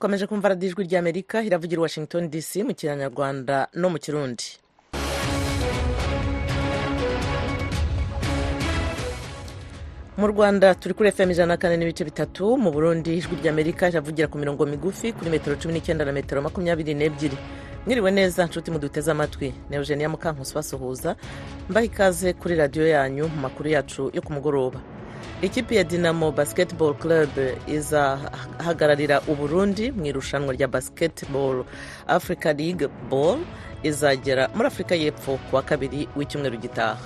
mukomeje kumva radiyo ijwi ry'amerika iravugira washington dc mu kinyarwanda no mu kirundi. Mu rwanda turi kuri fm ijana na kane n'ibice bitatu mu burundi ijwi ry'amerika riravugira ku mirongo migufi kuri metero cumi n'icyenda na metero makumyabiri n'ebyiri. Mwiriwe neza nshuti muduteze amatwi. Ni eugenia mukankusi basuhuza mbaha ikaze kuri radiyo yanyu mu makuru yacu yo ku mugoroba. Ikipe ya dinamo basketball club izahagararira uburundi mu irushanwa rya basketball africa league ball. Izagera muri afurika y'epfo ku wa kabiri w'icyumweru gitaha.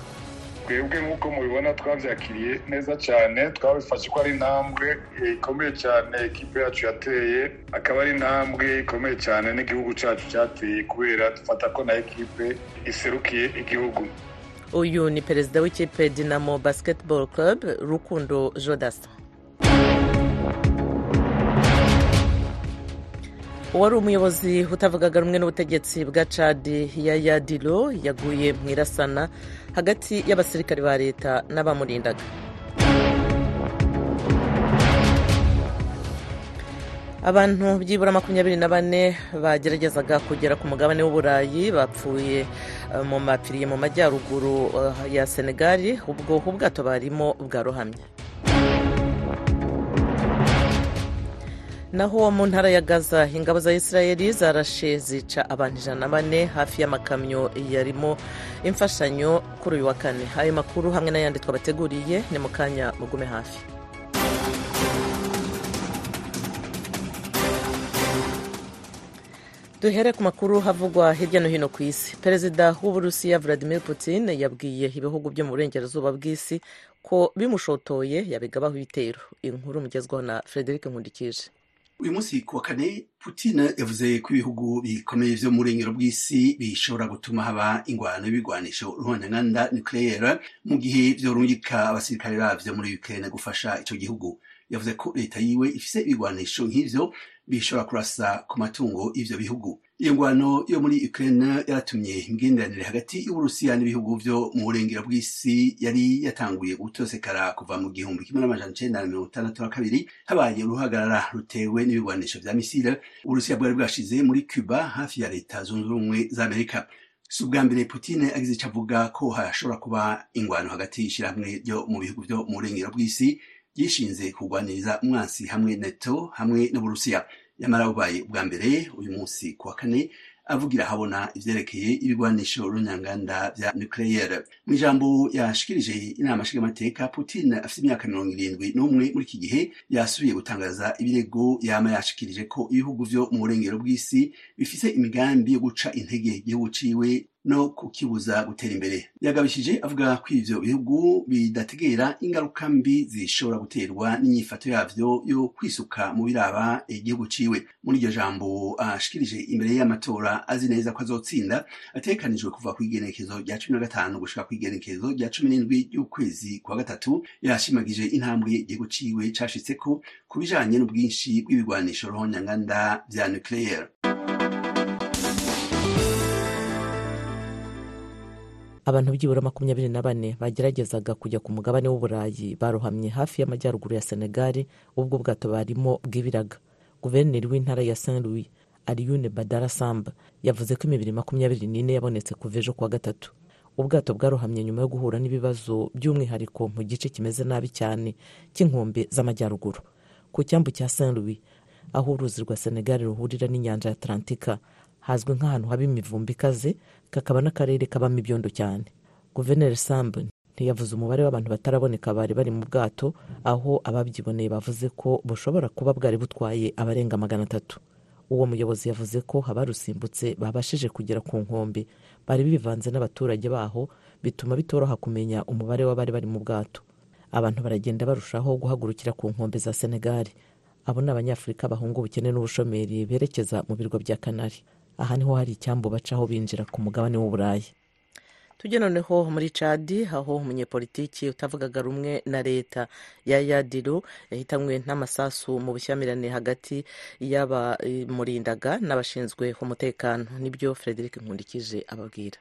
Twebwe nk'uko mubibona twabyakiriye neza cyane twabifashe ko ari intambwe ikomeye cyane ekipe yacu yateye. Akaba ari intambwe ikomeye cyane n'igihugu cyacu cyateye kubera dufata ko na ekipe iserukiye igihugu. Uyu ni perezida w'ikipe dinamo basketball club rukundo jodasa uwari umuyobozi utavugaga rumwe n'ubutegetsi bwa cadi ya yadiro yaguye mu irasana hagati y'abasirikare ba leta n'abamurindaga. Abantu byibura makumyabiri na bane bageragezaga kugera ku mugabane w'uburayi bapfuye mu mapfiriye mu majyaruguru ya senegali ubwo ubwato barimo bwarohamye. Naho mu ntara ya gaza ingabo za israeli zarashe zica abantu ijana na bane hafi y'amakamyo yarimo imfashanyo kuri uyu wa kane. Ayo makuru hamwe n'ayandi twabateguriye ni mu kanya mugume hafi. Duhere ku makuru havugwa hirya no hino ku isi. Perezida w'uburusiya vladimir putin yabwiye ibihugu byo mu burengerazuba bw'isi ko bimushotoye yabigabaho ibitero. Inkuru mugezwaho na frederic nkundikije. Uyu munsi ku wa kane putin yavuze ko ibihugu bikomeye vyo mu burengero bw'isi bishobora gutuma haba ingwano y'ibigwanisho. Ruhonyanganda nucleaire mu gihe vyorungika abasirikare bavyo muri ukraine gufasha ico gihugu. Yavuze ko leta yiwe ifise ibigwanisho nk'ivyo bishobora kurasa ku matungo y'ivyo bihugu. Iyo ngwano yo muri ukraine yaratumye imigenderanire hagati y'uburusiya n'ibihugu vyo mu burengero bw'isi yari yatanguye gutosekara kuva mu gihumbi kimwe n'amajana icenda na mirongo itandatu na kabiri habaye uruhagarara rutewe n'ibigwanisho vya misile uburusiya bwari bwashize muri cuba hafi ya leta zunze ubumwe za amerika. Si ubwa mbere putin agize ico avuga ko hashobora kuba ingwano hagati y'ishirahamwe ryo mu bihugu vyo mu burengero bw'isi ryishinze kurwaniriza umwansi hamwe neto hamwe n'uburusiya. Yamara bubaye ubwa mbere uyu munsi ku wa kane avugira habona ivyerekeye ibigwanisho runyanganda vya nucleaire mu ijambo yashikirije inama nshingamateka putin afite imyaka mirongo irindwi n'umwe muri iki gihe yasubiye gutangaza ibirego yama yashikirije ko ibihugu vyo mu burengero bw'isi bifise imigambi yo guca intege igihugu ciwe no kukibuza gutera imbere. Yagabishije avuga ko ivyo bihugu bidategera ingaruka mbi zishobora guterwa n'inyifato yavyo yo kwisuka mu biraba igihugu ciwe. Muri iryo jambo ashikirije imbere y'amatora azi neza ko azotsinda ategekanijwe kuva ku igenekezo rya cumi na gatanu gushika ku igenekezo rya cumi n'indwi y'ukwezi kwa gatatu yashimagije intambwe igihugu ciwe cashitseko ku bijanye n'ubwinshi bw'ibigwanisho ruhonyanganda vya nucleaire abantu byibura makumyabiri na bane bageragezaga kujya ku mugabane w'uburayi barohamye hafi y'amajyaruguru ya senegali ubwo bwato barimo bw'ibiraga. Guverineri w'intara ya saint louis ariyune badara samba yavuze ko imibiri makumyabiri n'ine yabonetse kuva ejo kuwa gatatu. Ubwato bwarohamye nyuma yo guhura n'ibibazo by'umwihariko mu gice kimeze nabi cyane cy'inkombe z'amajyaruguru. Ku cyambu cya saint louis aho uruzi rwa senegali ruhurira n'inyanja ya atlantika hazwi nk'ahantu haba imivumbi ikaze kakaba n'akarere kabamo ibyondo cyane. Guverineri sambu ntiyavuze umubare w'abantu bataraboneka bari bari mu bwato aho ababyiboneye bavuze ko bushobora kuba bwari butwaye abarenga magana atatu. Uwo muyobozi yavuze ko abarusimbutse babashije kugera ku nkombe. Bari bivanze n'abaturage baho bituma bitoroha kumenya umubare w'abari bari mu bwato. Abantu baragenda barushaho guhagurukira ku nkombe za senegali abo ni abanyafurika bahunga ubukene n'ubushomeri berekeza mu birwa bya kanari. Aha ni ho hari icyambu bacaho binjira ku mugabane w'uburayi. Tujye noneho muri cadi aho umunyepolitiki utavugaga rumwe na leta ya yadiro yahitanywe n'amasasu mu bushyamirane hagati y'abamurindaga n'abashinzwe umutekano. Nibyo frederic nkundikije ababwira.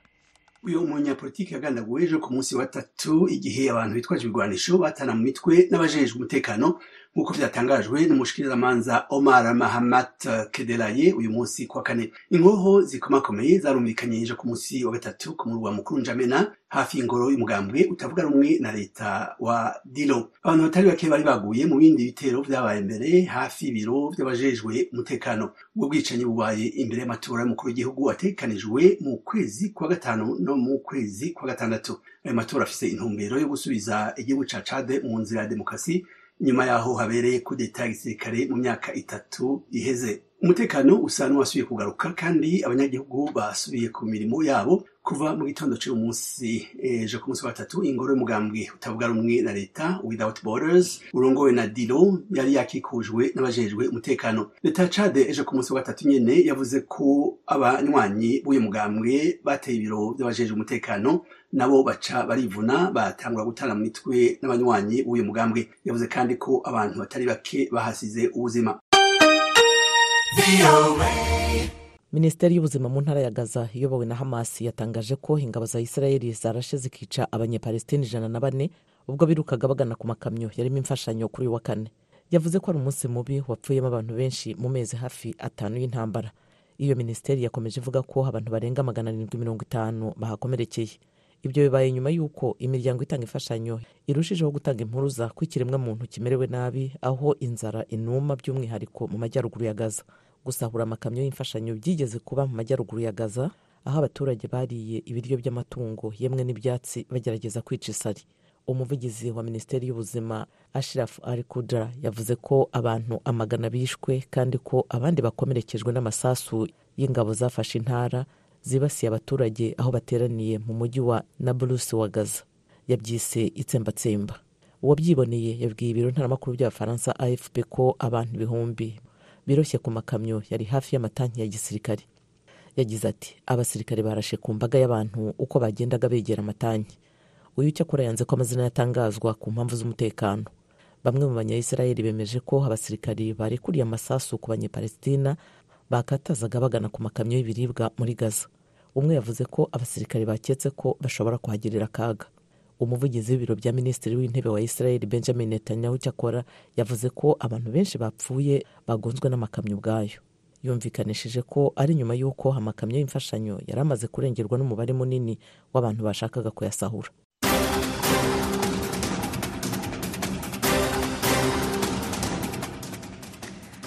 Uyu munyapolitiki yagandaguwe ejo ku munsi wa tatu igihe abantu bitwaje ibigwanisho batana mu mitwe n'abajejwe umutekano nk'uko vyatangajwe n'umushikirizamanza omar mahamat kedelaye uyu munsi kwa kane. Inkoho zikomakomeye zarumvikanye ejo ku munsi wa gatatu ku murwa mukuru njamena hafi y'ingoro y'umugambwe utavuga rumwe na leta wa dilo abantu batari bake bari baguye mu bindi bitero vyabaye mbere hafi y'ibiro vy'abajejwe umutekano. Ubwo bwicanyi bubaye imbere y'amatora y'umukuru w'igihugu ategekanijwe mu kwezi kwa gatanu no mu kwezi kwa gatandatu. Ayo matora afise intumbero yo gusubiza igihugu ca cade mu nzira ya demokarasi nyuma yaho habereye kudeta ya gisirikare mu myaka itatu iheze. Umutekano usa n'uwasubiye kugaruka kandi abanyagihugu basubiye ku mirimo yabo kuva mu gitondo cy'uyu munsi. Ejo ku munsi wa gatatu ingoro y'umugambwe utavuga rumwe na leta without borders urongowe na dilo yari yakikujwe n'abajejwe umutekano. Leta ya cade ejo ku munsi wa gatatu nyene yavuze ko abanywanyi b'uyu mugambwe bateye ibiro by'abajejwe umutekano nabo baca barivuna batangura gutana mu mitwe n'abanywanyi b'uyu mugambwe. Yavuze kandi ko abantu batari bake bahasize ubuzima. Minisiteri y'ubuzima mu ntara ya gaza iyobowe na hamasi yatangaje ko ingabo za isirayeli zarashe zikica abanyepalestine ijana na bane ubwo birukaga bagana ku makamyo yarimo imfashanyo kuri uyu wa kane. Yavuze ko ari umunsi mubi wapfuyemo abantu benshi mu mezi hafi atanu y'intambara. Iyo minisiteri yakomeje ivuga ko abantu barenga magana arindwi mirongo itanu bahakomerekeye. Ibyo bibaye nyuma y'uko imiryango itanga imfashanyo irushijeho gutanga impuruza ko ikiremwamuntu kimerewe nabi aho inzara inuma by'umwihariko mu majyaruguru ya gaza. Gusahura amakamyo y'imfashanyo byigeze kuba mu majyaruguru ya gaza aho abaturage bariye ibiryo by'amatungo yemwe n'ibyatsi bagerageza kwica isari. Umuvugizi wa minisiteri y'ubuzima ashirafu ari kudra yavuze ko abantu amagana bishwe kandi ko abandi bakomerekejwe n'amasasu y'ingabo zafashe intara zibasiye abaturage aho bateraniye mu mujyi wa nablus wa gaza. Yabyise itsembatsemba. Uwabyiboneye yabwiye ibiro ntaramakuru by'abafaransa afp ko abantu ibihumbi biroshye ku makamyo yari hafi y'amatanki ya gisirikare. Yagize ati abasirikare barashe ku mbaga y'abantu uko bagendaga begera amatanki. Uyu cyakora yanze ko amazina yatangazwa ku mpamvu z'umutekano. Bamwe mu banyayisirayeli bemeje ko abasirikari barekuriye amasasu ku banyepalestina bakatazaga bagana ku makamyo y'ibiribwa muri gaza. Umwe yavuze ko abasirikari baketse ko bashobora kuhagirira akaga. Umuvugizi w'ibiro bya minisitiri w'intebe wa israel benjamin netanyahu cyakora yavuze ko abantu benshi bapfuye bagonzwe n'amakamyo ubwayo. Yumvikanishije ko ari nyuma y'uko amakamyo y'imfashanyo yari amaze kurengerwa n'umubare munini w'abantu bashakaga kuyasahura.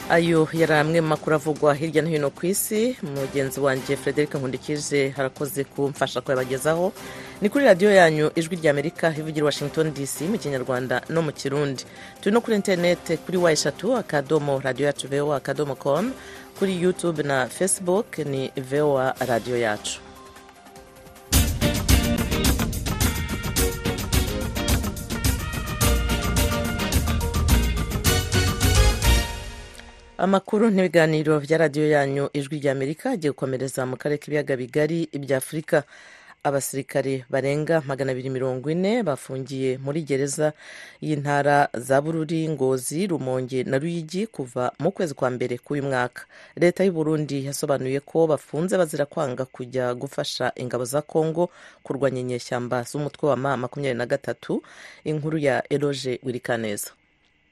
Ayo yari amwe mu makuru avugwa hirya no hino ku isi. Mugenzi wanjye frederic nkundikije harakoze kumfasha kuyabagezaho. Ni kuri radiyo yanyu ijwi rya amerika ivugira washington dc mu kinyarwanda no mu kirundi. Turi no kuri interineti kuri wa eshatu akadomo radiyo yacu voa akadomo com. Kuri youtube na facebook ni voa radiyo yacu. Amakuru n'ibiganiro bya radiyo yanyu ijwi rya amerika agiye gukomereza mu karere k'ibiyaga bigari bya afurika abasirikare barenga magana abiri mirongo ine bafungiye muri gereza y'intara za bururi ngozi rumonge na ruyigi kuva mu kwezi kwa mbere k'uyu mwaka. Leta y'u burundi yasobanuye ko bafunze bazira kwanga kujya gufasha ingabo za kongo kurwanya inyeshyamba z'umutwe wa ma makumyabiri na gatatu inkuru ya eroge wirikaneza.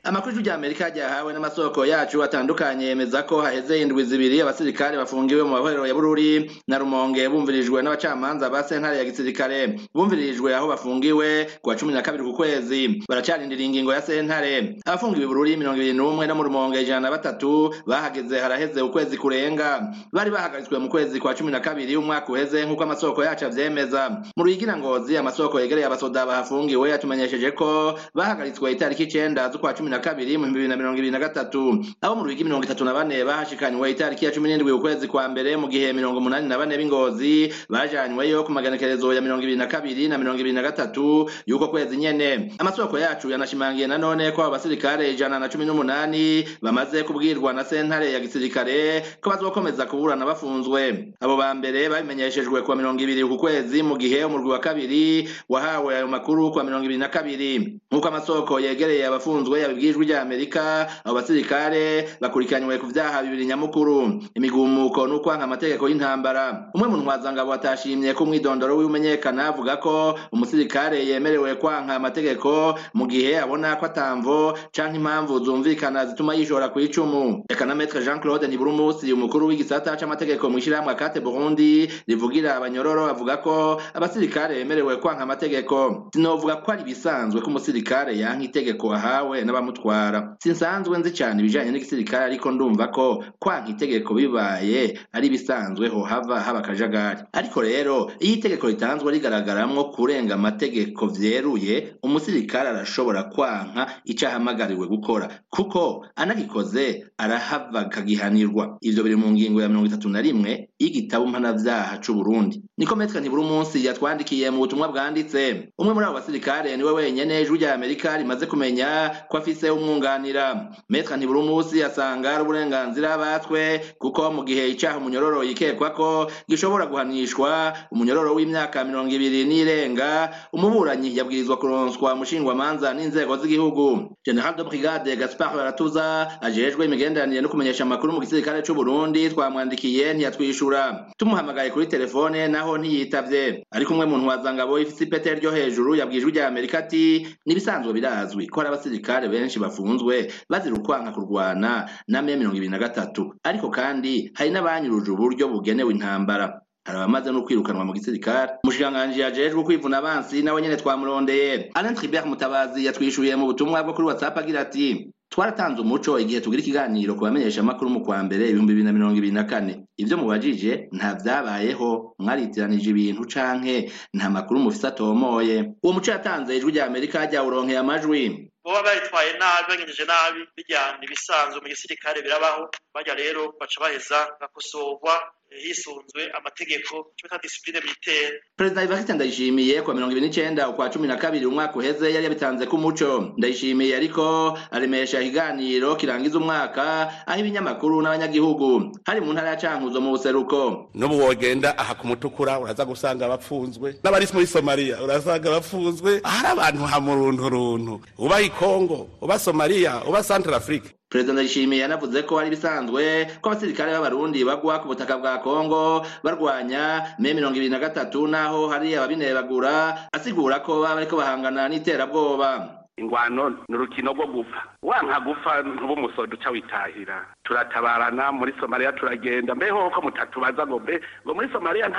Amakuru rya amerika ryahawe n'amasoko yacu atandukanye yemeza ko haheze indwi zibiri abasirikare bafungiwe mu mahorero ya bururi na rumonge bumvirijwe n'abacamanza ba sentare ya gisirikare. Bumvirijwe aho bafungiwe kwa wa cumi na ku kwezi. Baracarindira ingingo ya sentare. Abafungiwe bururi mirongo ibiri no mu rumonge ijana na batatu bahageze haraheze ukwezi kurenga. Bari bahagaritswe mu kwezi kwa cumi na kabiri umwaka uheze nk'uko amasoko yacu avyemeza. Mu ruyigira ngozi amasoko yegereye abasoda bahafungiwe yatumenyesheje ko bahagaritswe itariki icenda z'ukwa cumi na kabiri mu bibiri na mirongo ibiri na gatatu. Abo mu ruhigi mirongo itatu na bane bahashikanywe itariki ya cumi n'indwi ukwezi kwa mbere mu gihe mirongo umunani na bane b'ingozi bajanyweyo ku maganekerezo ya mirongo ibiri na kabiri na mirongo ibiri na gatatu y'uko kwezi nyene. Amasoko yacu yanashimangiye nanone ko abo basirikare ijana na cumi n'umunani bamaze kubwirwa na sentare ya gisirikare ko bazokomeza kuburana bafunzwe. Abo ba mbere babimenyeshejwe kuwa mirongo ibiri ku kwezi mu gihe umurwi wa kabiri wahawe ayo makuru kuwa mirongo ibiri na kabiri. Nk'uko amasoko yegereye abafunzwe yabibwiye yabwijwe rya amerika abo basirikare bakurikiranywe ku vyaha bibiri nyamukuru. Imigumuko n'ukwanka amategeko y'intambara. Umwe mu ntwazangabo atashimye ko umwidondoro wiwe umenyekana avuga ko umusirikare yemerewe kwanka amategeko mu gihe abona ko atamvo canke impamvu zumvikana zituma yishora ku icumu. Reka na metre jean claude ntiburumusi umukuru w'igisata c'amategeko mw'ishirahamwe akate burundi rivugira abanyororo avuga ko abasirikare bemerewe kwanka amategeko. Sinovuga ko ari ibisanzwe ko umusirikare yanka itegeko ahawe n'abamutwara sinsanzwe nzi cane ibijanye n'igisirikare ariko ndumva ko kwanka itegeko bibaye ari ibisanzwe ho hava haba akajagari. Ariko rero iyo itegeko ritanzwe rigaragaramwo kurenga amategeko vyeruye umusirikare arashobora kwanka ico ahamagariwe gukora. Kuko anagikoze arahava akagihanirwa ivyo biri mu ngingo ya mirongo itatu na rimwe y'igitabo mpanavyaha c'uburundi. Niko metre ntibura umunsi yatwandikiye mu butumwa bwanditse. Umwe muri abo basirikare ni we wenyene ijwi rya amerika rimaze kumenya ko afise umwunganira. Metre ntibura umunsi asanga ari uburenganzira batwe kuko mu gihe icaha umunyororo yikekwa ko gishobora guhanishwa umunyororo w'imyaka mirongo ibiri n'irenga umuburanyi yabwirizwa kuronswa umushingwamanza n'inzego z'igihugu. General de brigade gaspard baratuza ajejwe imigenderanire no kumenyesha amakuru mu gisirikare c'uburundi twamwandikiye ntiyatwishura. Tumuhamagaye kuri telefone naho ntiyitavye. Ariko umwe mu ntwazangabo ifise ipete ryo hejuru yabwijwe rya amerika ati nibisanzwe birazwi ko hari abasirikare benshi bafunzwe bazira ukwanka kurwana na me mirongo ibiri na gatatu. Ariko kandi hari n'abanyuruje uburyo bugenewe intambara. Hari abamaze no kwirukanwa mu gisirikare. Umushikiranganji yajejwe kwivuna abansi nawe nyene twamurondeye. Alain tribert mutabazi yatwishuye mu butumwa bwo kuri whatsapp agira ati twaratanze umuco igihe tugira ikiganiro ku bamenyesha amakuru mu kwa mbere ibihumbi bibiri na mirongo ibiri na kane. Ivyo mubajije nta vyabayeho mwaritiranije ibintu canke nta makuru mufise atomoye. Uwo muco yatanze ijwi rya amerika ryawuronkeye amajwi. Boba bayitwaye nabi bagenjeje nabi bijyana ibisanzwe mu gisirikare birabaho. Bajya rero baca baheza gakosorwa hisunzwe amategeko cyo bita disipline militaire perezida evariste ndayishimiye kwa mirongo ibiri n'icenda ukwa cumi na kabiri umwaka uheze yari yabitanze ku muco. Ndayishimiye ariko aremesha ikiganiro kirangiza umwaka aho ibinyamakuru n'abanyagihugu hari mu ntara ya cankuzo mu buseruko. N'ubu wogenda aha ku mutukura uraza gusanga bapfunzwe n'abari muri somaliya urasanga bapfunzwe ahari abantu hamurunturuntu uba i kongo uba somaliya uba central africa. Perezida ndayishimiye yanavuze ko ari bisanzwe ko abasirikare b'abarundi bagwa ku butaka bwa kongo barwanya me mirongo ibiri na gatatu naho hari ababinebagura asigura ko baba bariko bahangana n'iterabwoba. Ingwano ni urukino rwo gupfa wanka gupfa ntuba umusodo uca witahira. Turatabarana muri somaliya turagenda. Mbeho ko mutatubaza ngo mbe ngo muri somaliya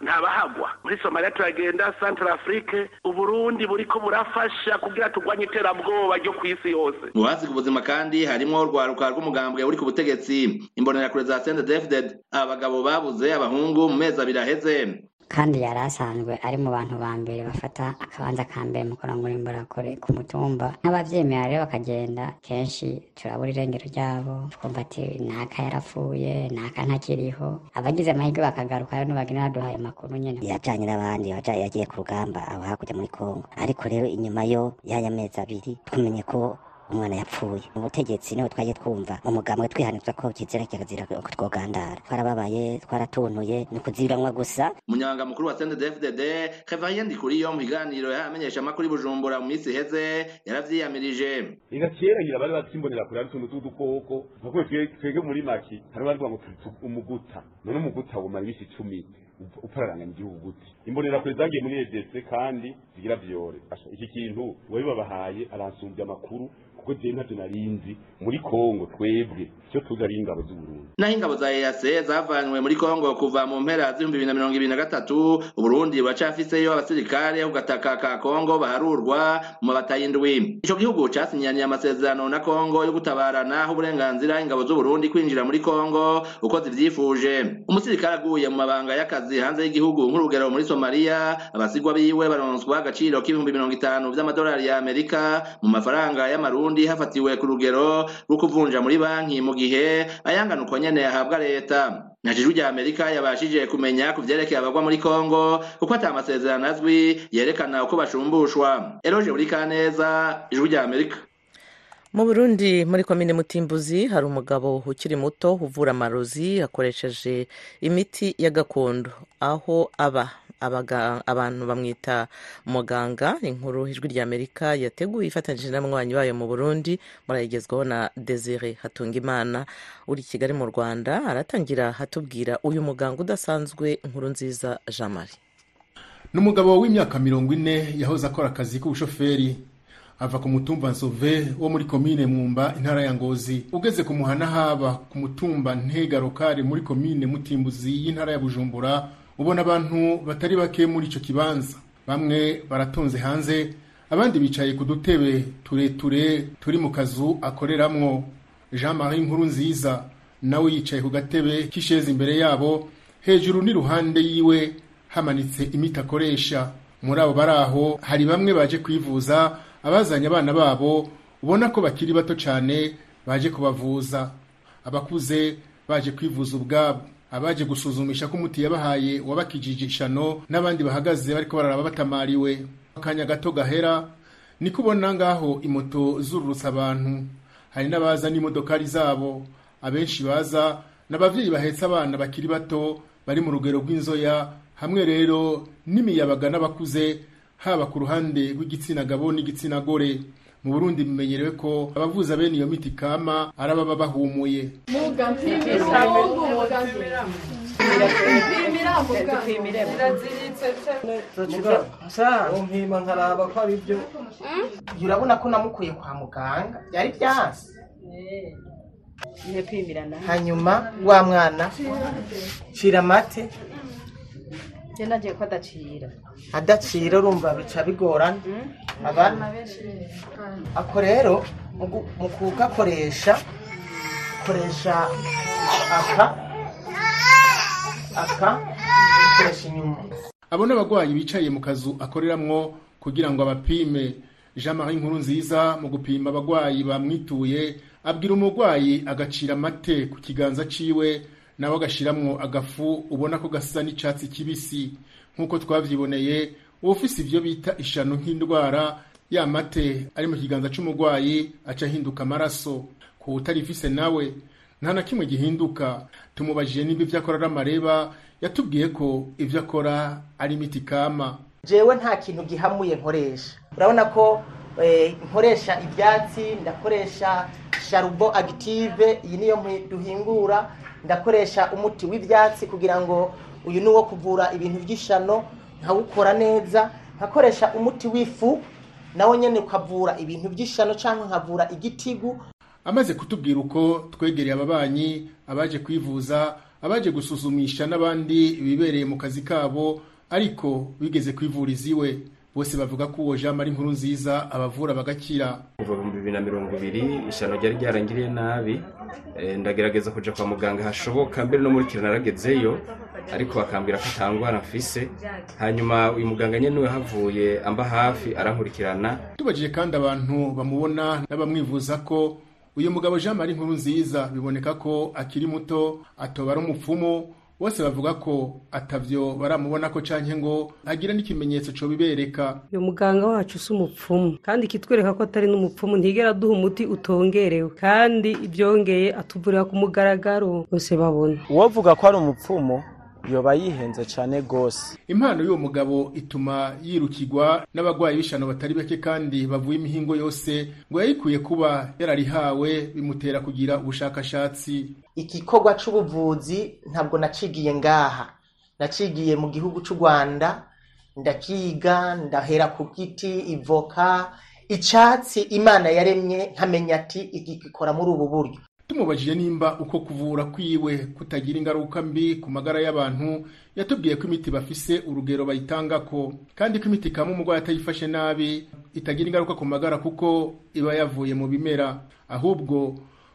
ntabahagwa muri somaliya turagenda central afrique uburundi buriko burafasha kugira turwanye iterabwoba ryo ku isi yose. Mu basiga ubuzima kandi harimwo urwaruka rw'umugambwe uri ku butegetsi. Imbonerakure za sende defded aba bagabo babuze abahungu mu mezi abiri aheze. Kandi yari asanzwe ari mu bantu ba mbere bafata akabanza ka mbere mu kurangura imborakure ku mutumba. N'abavyemera rero bakagenda kenshi turabura irengero ryabo twumva ati naka yarapfuye naka ntakiriho. Abagize amahirwe bakagaruka rero ntibagenda baduhaye amakuru nyene. Yajanye n'abandi yagiye ku rugamba abo hakurya muri kongo ariko rero inyuma yo y'aya mezi abiri twamenye ko umwana yapfuye. Mu butegetsi ni ho twaje twumva. Umugambwe twihanizwa ko kizira kirazira ko twogandara. Twarababaye twaratuntuye ni kuziranwa gusa. Umunyamabanga mukuru wa CNDD-FDD Kevin Ndikuriyo mu biganiro yamenyesha amakuru Bujumbura mu minsi iheze yaravyiyamirije. Ega kera ngira bari batsimbonera kure ari tuntu tudukoko nk'uko twege muri maki hari bari ngo umuguta. None umuguta wumara ibisi 10 upararanganya igihugu gute. Imbonera kure zagiye muri EDC kandi zigira vyore. Iki kintu wabibabahaye aransumbya amakuru kuko je ntavyo narinzi muri Kongo twebwe. Tuzi ari ingabo z'Uburundi. Naho ingabo za EAC zavanywe muri Kongo kuva mu mpera z'ibihumbi bibiri na mirongo ibiri na gatatu Uburundi buracafiseyo abasirikare ku gataka ka Kongo baharurwa mu mabata y'indwi ico gihugu casinyaniye amasezerano na Kongo yo gutabarana aho uburenganzira ingabo z'Uburundi kwinjira muri Kongo uko zivyifuje. Umusirikare aguye mu mabanga y'akazi hanze y'igihugu nk'urugero muri Somalia abasigwa biwe baronswa agaciro k'ibihumbi mirongo itanu vy'amadolari ya Amerika mu mafaranga y'amarundi hafatiwe ku rugero rwo kuvunja muri banki mu gihe ayangana uko nyene yahabwa leta. Ijwi rya amerika yabashije kumenya ku vyerekeye abagwa muri kongo kuko ata amasezerano azwi yerekana uko bashumbushwa. Eroje buri kaneza ijwi rya amerika. Mu burundi muri komine mutimbuzi hari umugabo ukiri muto uvura amarozi akoresheje imiti ya gakondo. Aho aba. Abantu bamwita muganga inkuru ijwi ry'amerika yateguye ifatanyije n'abanywanyi bayo mu burundi murayigezwaho na desire hatungimana uri i kigali mu rwanda aratangira hatubwira uyu muganga udasanzwe inkuru nziza jean marie. Ni umugabo w'imyaka mirongo ine yahoze akora akazi k'ubushoferi. Ava ku mutumba nsove wo muri komine mwumba intara ya ngozi. Ugeze ku muhana haba ku mutumba ntegarokare muri komine mutimbuzi y'intara ya bujumbura ubona abantu batari bake muri icyo kibanza. Bamwe baratonze hanze abandi bicaye ku dutebe tureture turi mu kazu akoreramwo. Jean marie nkuru nziza nawe yicaye ku gatebe k'ishezi imbere yabo hejuru n'iruhande yiwe hamanitse imiti akoresha. Muri abo bari aho hari bamwe baje kwivuza abazanye abana babo ubona ko bakiri bato cyane baje kubavuza. Abakuze baje kwivuza ubwabo. Abaje gusuzumisha ko umuti yabahaye wabakijije ishano n'abandi bahagaze bariko bararaba batamariwe. Akanya gato gahera niko ubona ngaho imoto zururutsa abantu. Hari n'abaza n'imodokari zabo. Abenshi baza n'abavyeyi bahetse abana bakiri bato bari mu rugero rw'inzoya. Hamwe rero n'imiyabaga n'abakuze haba ku ruhande rw'igitsina gabo n'igitsina gore. Mu burundi bimenyerewe ko abavuza bene iyo miti kama ari ababa bahumuye. Mpima nkaraba ko ari byo urabona ko namukuye kwa muganga? Byari byansi hanyuma wa mwana cira amate. Genda ngiye ko adacira adacira urumva bica bigorana abana ako rero mu kugakoresha koresha. Aka. Aka. Ukoresha inyuma. Abo n'abagwayi bicaye mu kazu akoreramwo kugira ngo abapime. Jean marie nkuru nziza mu gupima abagwayi bamwituye abwira umugwayi agacira amate ku kiganza ciwe nawe agashiramwo agafu ubona ko gasa n'icatsi kibisi. Nk'uko twavyiboneye ufise ivyo bita ishano nk'indwara ya mate ari mu kiganza c'umugwayi aca ahinduka amaraso. Ku utarifise nawe nta na kimwe gihinduka. Tumubajije niba ivyo akora ari amareba yatubwiye ko ivyo akora ari imiti kama jewe nta kintu gihamuye nkoresha. Urabona ko nkoresha ibyatsi ndakoresha sharubo agitive iyi niyo duhingura. Ndakoresha umuti w'ibyatsi kugira ngo uyu ni uwo kuvura ibintu by'ishano nkawukora neza. Nkakoresha umuti w'ifu nawo nyine ukavura ibintu by'ishano cyangwa nkavura igitigu. Amaze kutubwira uko twegereye ababanyi abaje kwivuza abaje gusuzumisha n'abandi bibereye mu kazi kabo ariko bigeze kwivuriza iwe bose bavuga ko uwo jean marie nkuru nziza abavura bagakira. Kuva mu bibiri na mirongo ibiri ishano ryari ryarangiriye nabi. Ndagerageza kuja kwa muganga hashoboka mbere no muri kira naragezeyo ariko bakambwira ko atangwara mfise hanyuma uyu muganga nyene ni we havuye amba hafi arankurikirana. Tubajije kandi abantu bamubona n'abamwivuza ko uyu mugabo jean marie nkuru nziza biboneka ko akiri muto atoba ari umupfumu bose bavuga ko atavyo baramubona ko canke ngo agira n'ikimenyetso co bibereka uyu muganga wacu si umupfumu kandi kitwereka ko atari n'umupfumu ntigera aduha umuti utongerewe kandi ibyongeye atuvurira ku mugaragaro bose babona. Uwovuga ko ari umupfumu yoba yihenze cyane rwose. Impano y'uwo mugabo ituma yirukirwa n'abagwayi b'ishano batari bake kandi bavuye imihingo yose ngo yayikuye kuba yararihawe bimutera kugira ubushakashatsi. Igikorwa c'ubuvuzi ntabwo nacigiye ngaha. Nacigiye mu gihugu c'u rwanda ndakiga ndahera ku giti ivoka icatsi. Imana yaremye nkamenya ati iki gikora muri ubu buryo. Tumubajije nimba uko kuvura kwiwe kutagira ingaruka mbi ku magara y'abantu yatubwiye ko imiti bafise urugero bayitangako kandi ko imiti kama umurwayi atayifashe nabi itagira ingaruka ku magara kuko iba yavuye mu bimera. Ahubwo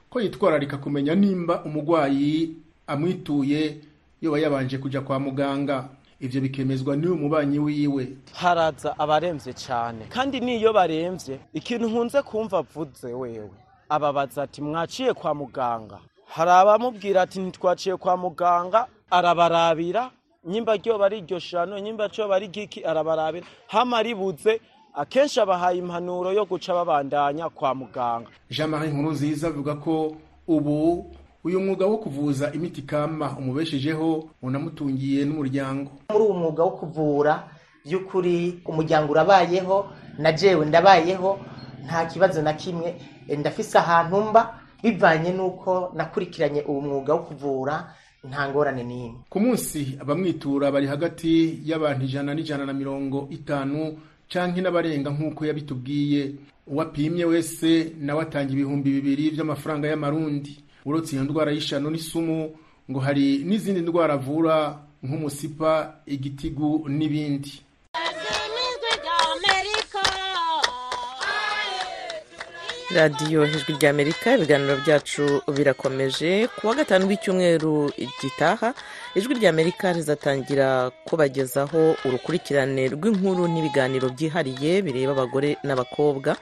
ko yitwararika kumenya nimba umurwayi amwituye yoba yabanje kuja kwa muganga. Ivyo bikemezwa n'uyu mubanyi wiwe. Haraza abaremvye cyane kandi niyo baremvye ikintu nkunze kumva avuze wewe. Ababaza ati mwaciye kwa muganga? Hari abamubwira ati ntitwaciye kwa muganga. Arabarabira nyimba ryoba ari iryo shano nyimba cyoba ari giki arabarabira. Hama ribuze akenshi abahaye impanuro yo guca babandanya kwa muganga. Jean marie nkuru nziza avuga ko ubu uyu mwuga wo kuvuza imiti kama umubeshejeho unamutungiye n'umuryango. Muri uwo mwuga wo kuvura by'ukuri umuryango urabayeho na jewe ndabayeho nta kibazo na kimwe. Ndafise ahantu mba bivanye n'uko nakurikiranye uwo mwuga wo kuvura nta ngorane n'imwe. Ku munsi abamwitura bari hagati y'abantu ijana n'ijana na mirongo itanu canke n'abarenga nk'uko yabitubwiye uwapimye wese nawe atanga ibihumbi bibiri by'amafaranga y'amarundi. Uretse iyo ndwara y'ishano n'isumu ngo hari n'izindi ndwara avura nk'umusipa igitigu n'ibindi. Radiyo ijwi ry'amerika ibiganiro byacu birakomeje. Ku wa gatanu w'icyumweru gitaha ijwi ry'amerika rizatangira kubagezaho urukurikirane rw'inkuru n'ibiganiro byihariye bireba abagore n'abakobwa.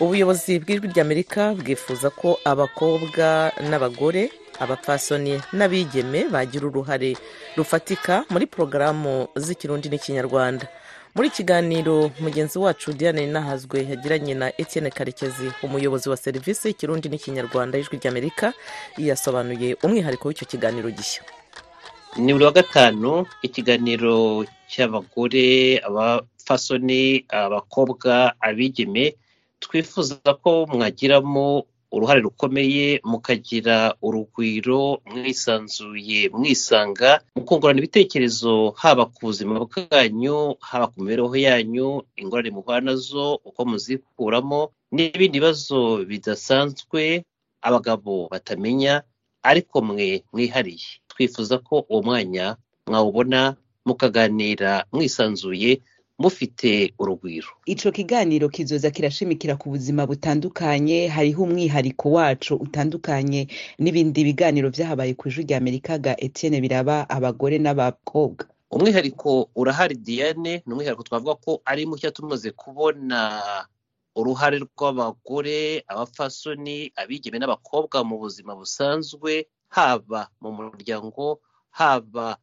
Ubuyobozi bw'ijwi ry'amerika bwifuza ko abakobwa n'abagore abapfasoni n'abigeme bagira uruhare rufatika muri porogaramu z'ikirundi n'ikinyarwanda. Muri kiganiro mugenzi wacu diane nahazwe yagiranye na etienne karekezi. Umuyobozi wa serivisi y'ikirundi n'ikinyarwanda y'ijwi ry'amerika yasobanuye umwihariko w'icyo kiganiro gishya. Ni buri wa gatanu ikiganiro cy'abagore abafasoni abakobwa abigeme twifuza ko mwagiramo uruhare rukomeye mukagira urugwiro mwisanzuye mwisanga mukungurana ibitekerezo haba ku buzima bwanyu haba ku mibereho yanyu ingorane muhura na zo uko muzikuramo n'ibindi bibazo bidasanzwe abagabo batamenya ariko mwe mwihariye. Twifuza ko uwo mwanya mwawubona mukaganira mwisanzuye mufite urugwiro. Ico kiganiro kizoza kirashimikira ku buzima butandukanye hariho umwihariko wacu utandukanye n'ibindi biganiro vyahabaye ku ijwi rya amerika ga etienne biraba abagore n'abakobwa. Umwihariko urahari diane ni umwihariko twavuga ko ari mushya tumaze kubona uruhare rw'abagore abafasoni abigeme n'abakobwa mu buzima busanzwe haba mu muryango haba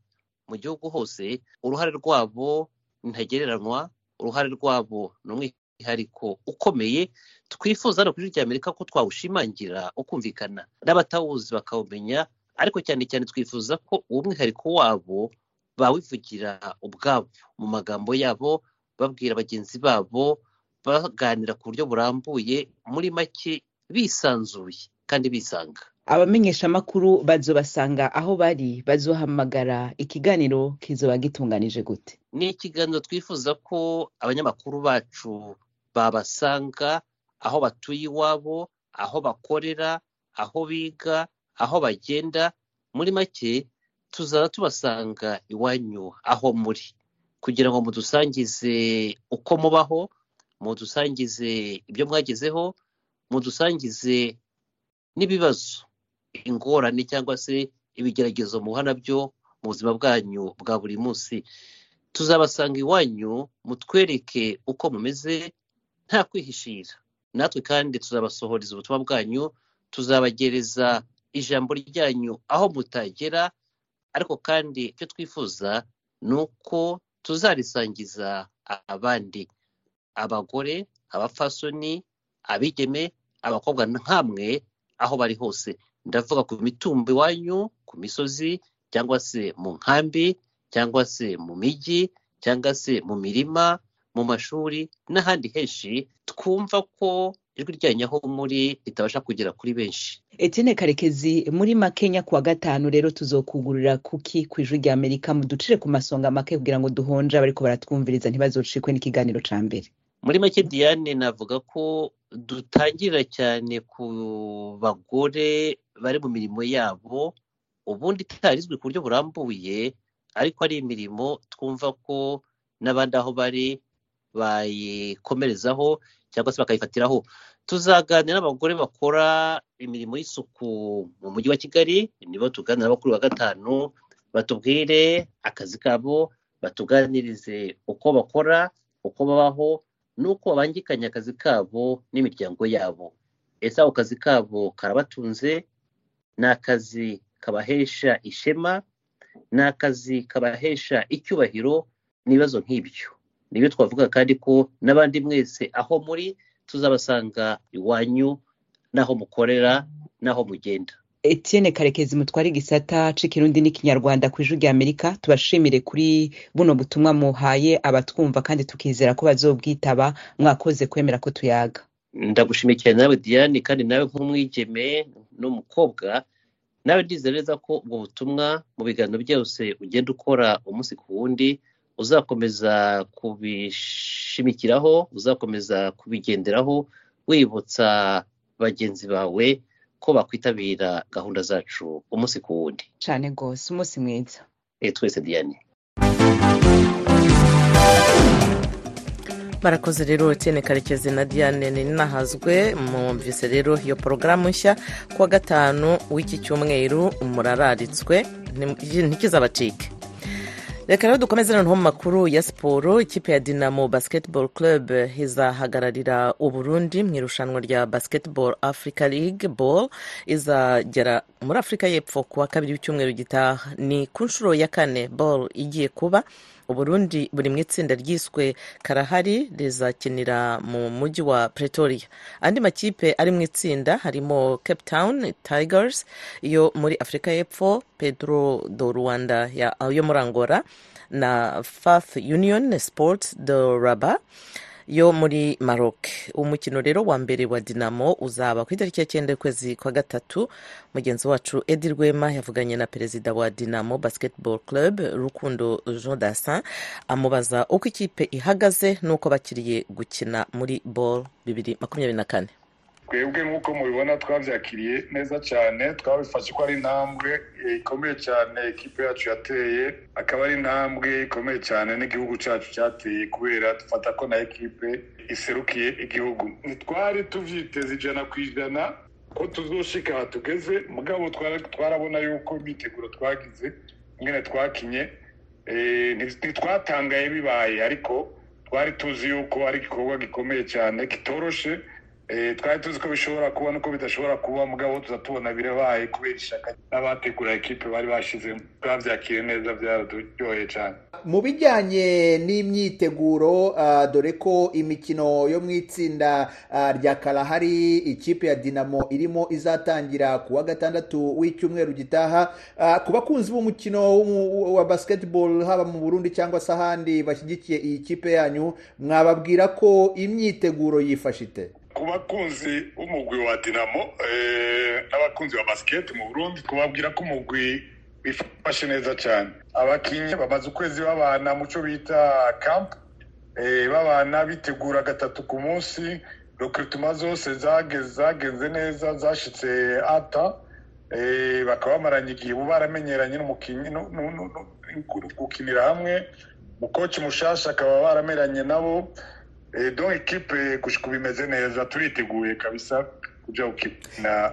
mu gihugu hose uruhare rwabo ntagereranywa uruhare rwabo ni umwihariko ukomeye. Twifuza hano ku ijwi ry'amerika ko twawushimangira ukumvikana n'abatawuzi bakawumenya ariko cyane cyane twifuza ko uwo mwihariko wabo bawivugira ubwabo. Mu magambo yabo babwira bagenzi babo baganira ku buryo burambuye muri make bisanzuye kandi bisanga. Abamenyeshamakuru bazobasanga aho bari bazohamagara ikiganiro kizoba gitunganije gute? Ni ikiganiro twifuza ko abanyamakuru bacu babasanga aho batuye iwabo aho bakorera aho biga aho bagenda. Muri make tuzaba tubasanga iwanyu aho muri. Kugira ngo mudusangize uko mubaho mudusangize ibyo mwagezeho mudusangize n'ibibazo. Ingorane cyangwa se ibigeragezo muha na byo mu buzima bwanyu bwa buri munsi. Tuzabasanga iwanyu mutwereke uko mumeze nta kwihishira. Natwe kandi tuzabasohoreza ubutumwa bwanyu tuzabagereza ijambo ryanyu aho mutagera ariko kandi icyo twifuza ni uko tuzarisangiza abandi. Abagore abafasoni abigeme abakobwa nkamwe aho bari hose. Ndavuga ku mitumba iwanyu ku misozi cyangwa se mu nkambi cyangwa se mu mijyi cyangwa se mu mirima mu mashuri n'ahandi henshi twumva ko ijwi ryanyu aho muri ritabasha kugera kuri benshi. Etienne Karekezi muri Makenya kuwa gatanu rero tuzokugurira kuki ku ijwi rya Amerika muducire ku masonga make kugira ngo duhonje abariko baratwumviriza ntibazocikwe n'ikiganiro ca mbere? Muri make diane navuga ko dutangirira cyane ku bagore bari mu mirimo yabo ubundi itarizwi ku buryo burambuye ariko ari imirimo twumva ko n'abandi aho bari bayikomerezaho cyangwa se bakayifatiraho. Tuzaganira n'abagore bakora imirimo y'isuku mu mujyi wa kigali nibo tuganira kuri wa gatanu batubwire akazi kabo batuganirize uko bakora uko babaho n'uko babangikanya akazi kabo n'imiryango yabo. Ese ako kazi kabo karabatunze? Ni akazi kabahesha ishema ni akazi kabahesha icyubahiro n'ibibazo nk'ibyo. Nibyo twavuga kandi ko n'abandi mwese aho muri tuzabasanga iwanyu n'aho mukorera n'aho mugenda. Etienne karekezi mutwara igisata c'ikirundi n'ikinyarwanda ku ijwi rya amerika tubashimire kuri buno butumwa muhaye abatwumva kandi tukizera ko bazobwitaba mwakoze kwemera ko tuyaga. Ndagushimiye cyane nawe diane kandi nawe nk'umwigeme n'umukobwa nawe ndizera neza ko ubwo butumwa mu biganiro byose ugenda ukora umunsi ku wundi uzakomeza kubishimikiraho uzakomeza kubigenderaho wibutsa bagenzi bawe ko bakwitabira gahunda zacu umunsi ku wundi. Cane rwose umunsi mwiza. Eh, twese diane. Barakoze rero Etienne karekezi na diane ninahazwe. Mwumvise rero iyo porogaramu nshya. Kuwa gatanu w'iki cyumweru murararitswe. Nti- ntikizabacike reka rero dukomeze noneho mu makuru ya siporo ikipe ya dinamo basketball club izahagararira uburundi mu irushanwa rya basketball africa league ball. Izagera muri afurika y'epfo kuwa kabiri w'icyumweru gitaha. Ni ku nshuro ya kane ball igiye kuba. Uburundi buri mu itsinda ryiswe karahari rizakinira mu mujyi wa pretoria. Andi makipe ari mu itsinda harimo cape town tigers yo muri afurika y'epfo pedro do rwanda yo muri angola na fath union sports de raba. Yo muri maroc. Umukino rero wa mbere wa dinamo uzaba ku itariki ya cyenda y'ukwezi kwa gatatu. Mugenzi wacu edi rwema yavuganye na perezida wa dinamo basketball club rukundo jean dassin amubaza uko ikipe ihagaze n'uko bakiriye gukina muri ball bibiri makumyabiri na kane. Twebwe nk'uko mubibona twabyakiriye neza cyane twabifashe ko ari intambwe eh, ikomeye cyane ikipe yacu yateye akaba ari intambwe ikomeye cyane n'igihugu cyacu cyateye kubera dufata ko na ekipe iserukiye igihugu. Ntitwari tubyiteze ijana ku ijana ko tuzoshika aha tugeze. Mugabo twara- twarabona yuko imyiteguro twagize ingene twakinye eh, nti- ntitwatangaye bibaye ariko twari tuzi yuko ari igikorwa gikomeye cyane kitoroshe twari tuzi ko bishobora kuba nuko bidashobora kuba mugabo tuza tubona birabaye kubera ishaka n'abategura ekipe bari bashyizemo twabyakiriye neza byaraduryoheye cyane. Mu bijyanye n'imyiteguro ah, dore ko imikino yo mu itsinda ah, rya karahari ikipe ya dinamo irimo izatangira ku wa gatandatu w'icyumweru gitaha. Ah, ku bakunzi b'umukino wa basketball haba mu burundi cyangwa se ahandi bashyigikiye iyi kipe yanyu mwababwira ko imyiteguro yifashe ite? Ku bakunzi b'umugwi wa dinamo eh, n'abakunzi ba basiketi mu burundi twababwira ko umugwi wifashe neza cyane. Abakinnyi bamaze ukwezi babana mu cyo bita camp eh, babana bitegura gatatu ku munsi recruitment zose zagenze neza zashitse ata eh, bakaba bamaranye igihe ubu baramenyeranye n'umukinnyi gukinira hamwe. Mukoci mushasha akaba barameranye nabo. Donc ekipe gushika ubu imeze neza turiteguye kabisa kuja gukina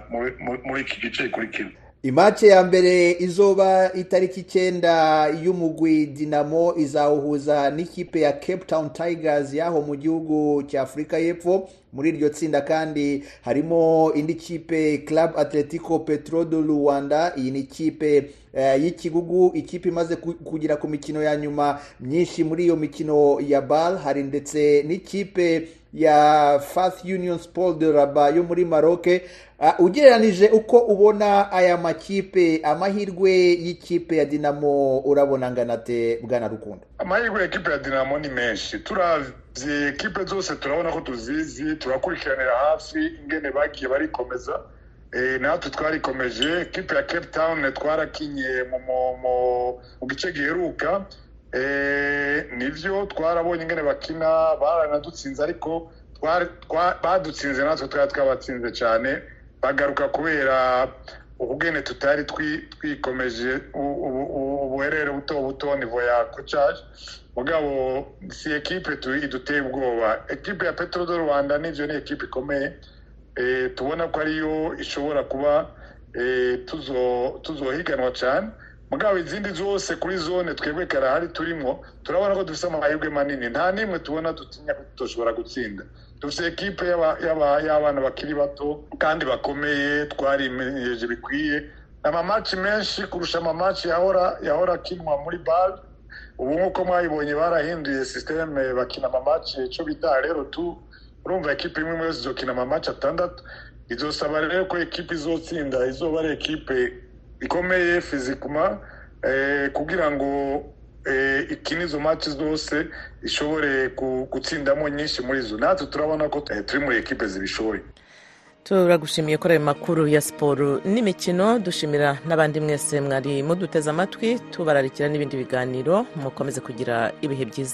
muri iki gice gikurikira imace ya mbere izoba itariki icyenda y'umugwi dinamo izawuhuza n'ikipe ya cape town tigers y'aho mu gihugu cya afurika y'epfo. Muri iryo tsinda kandi harimo indi kipe club atletico petro de rwanda iyi ni ikipe eh, y'ikigugu ikipe imaze ku- kugera ku mikino ya nyuma myinshi muri iyo mikino ya bal hari ndetse n'ikipe ya Fath Union Sport de Rabat yo muri Maroc uh, ugereranije uko ubona aya makipe amahirwe y'ikipe ya Dinamo urabona angana te bwana Rukundo? Amahirwe ya ekipe ya dinamo ni menshi. Turavye ekipe zose turabona ko tuzizi turakurikiranira hafi ingene bagiye barikomeza. Eh, natwe twarikomeje ekipe ya cape town twarakinye mu gice giheruka. Eh, nivyo twarabonye ingene bakina baranadutsinze ariko badutsinze natwe twari twabatsinze cyane bagaruka kubera ubugene tutari twi- twikomeje ubuherere buto buto nivo ya kocaje mugabo si ekipe iduteye ubwoba. Ekipe ya petro do rwanda nivyo ni ekipe ikomeye. Eh, tubona ko ariyo ishobora kuba eh, tuzo- tuzohiganwa cyane mugabo izindi zose kuri zone twebwe karahari turimo turabona ko dufite amahirwe manini. Nta n'imwe tubona dutinya ko tutoshobora gutsinda. Dufite ekipe y'aba- y'aba- y'abana bakiri bato kandi bakomeye twarimenyeje bikwiye. Amamaci menshi kurusha amamaci yahora akinwa muri bare ubu nk'uko mwayibonye barahinduye sisiteme bakina amamaci icyo bita rero tu urumva ekipe imwe imwe yose izokina amamaci atandatu. Izosaba rero ko ekipe izotsinda izoba ari ekipe ikomeye fizikuma eh, kugira ngo eh, ikine izo match zose ishobore gutsindamo nyinshi muri zo. Natwe turabona ko eh, turi muri ekipe zibishoboye. Turagushimiye kuri ayo makuru ya siporo n'imikino dushimira n'abandi mwese mwari muduteze amatwi tubararikira n'ibindi biganiro. Mukomeze kugira ibihe byiza.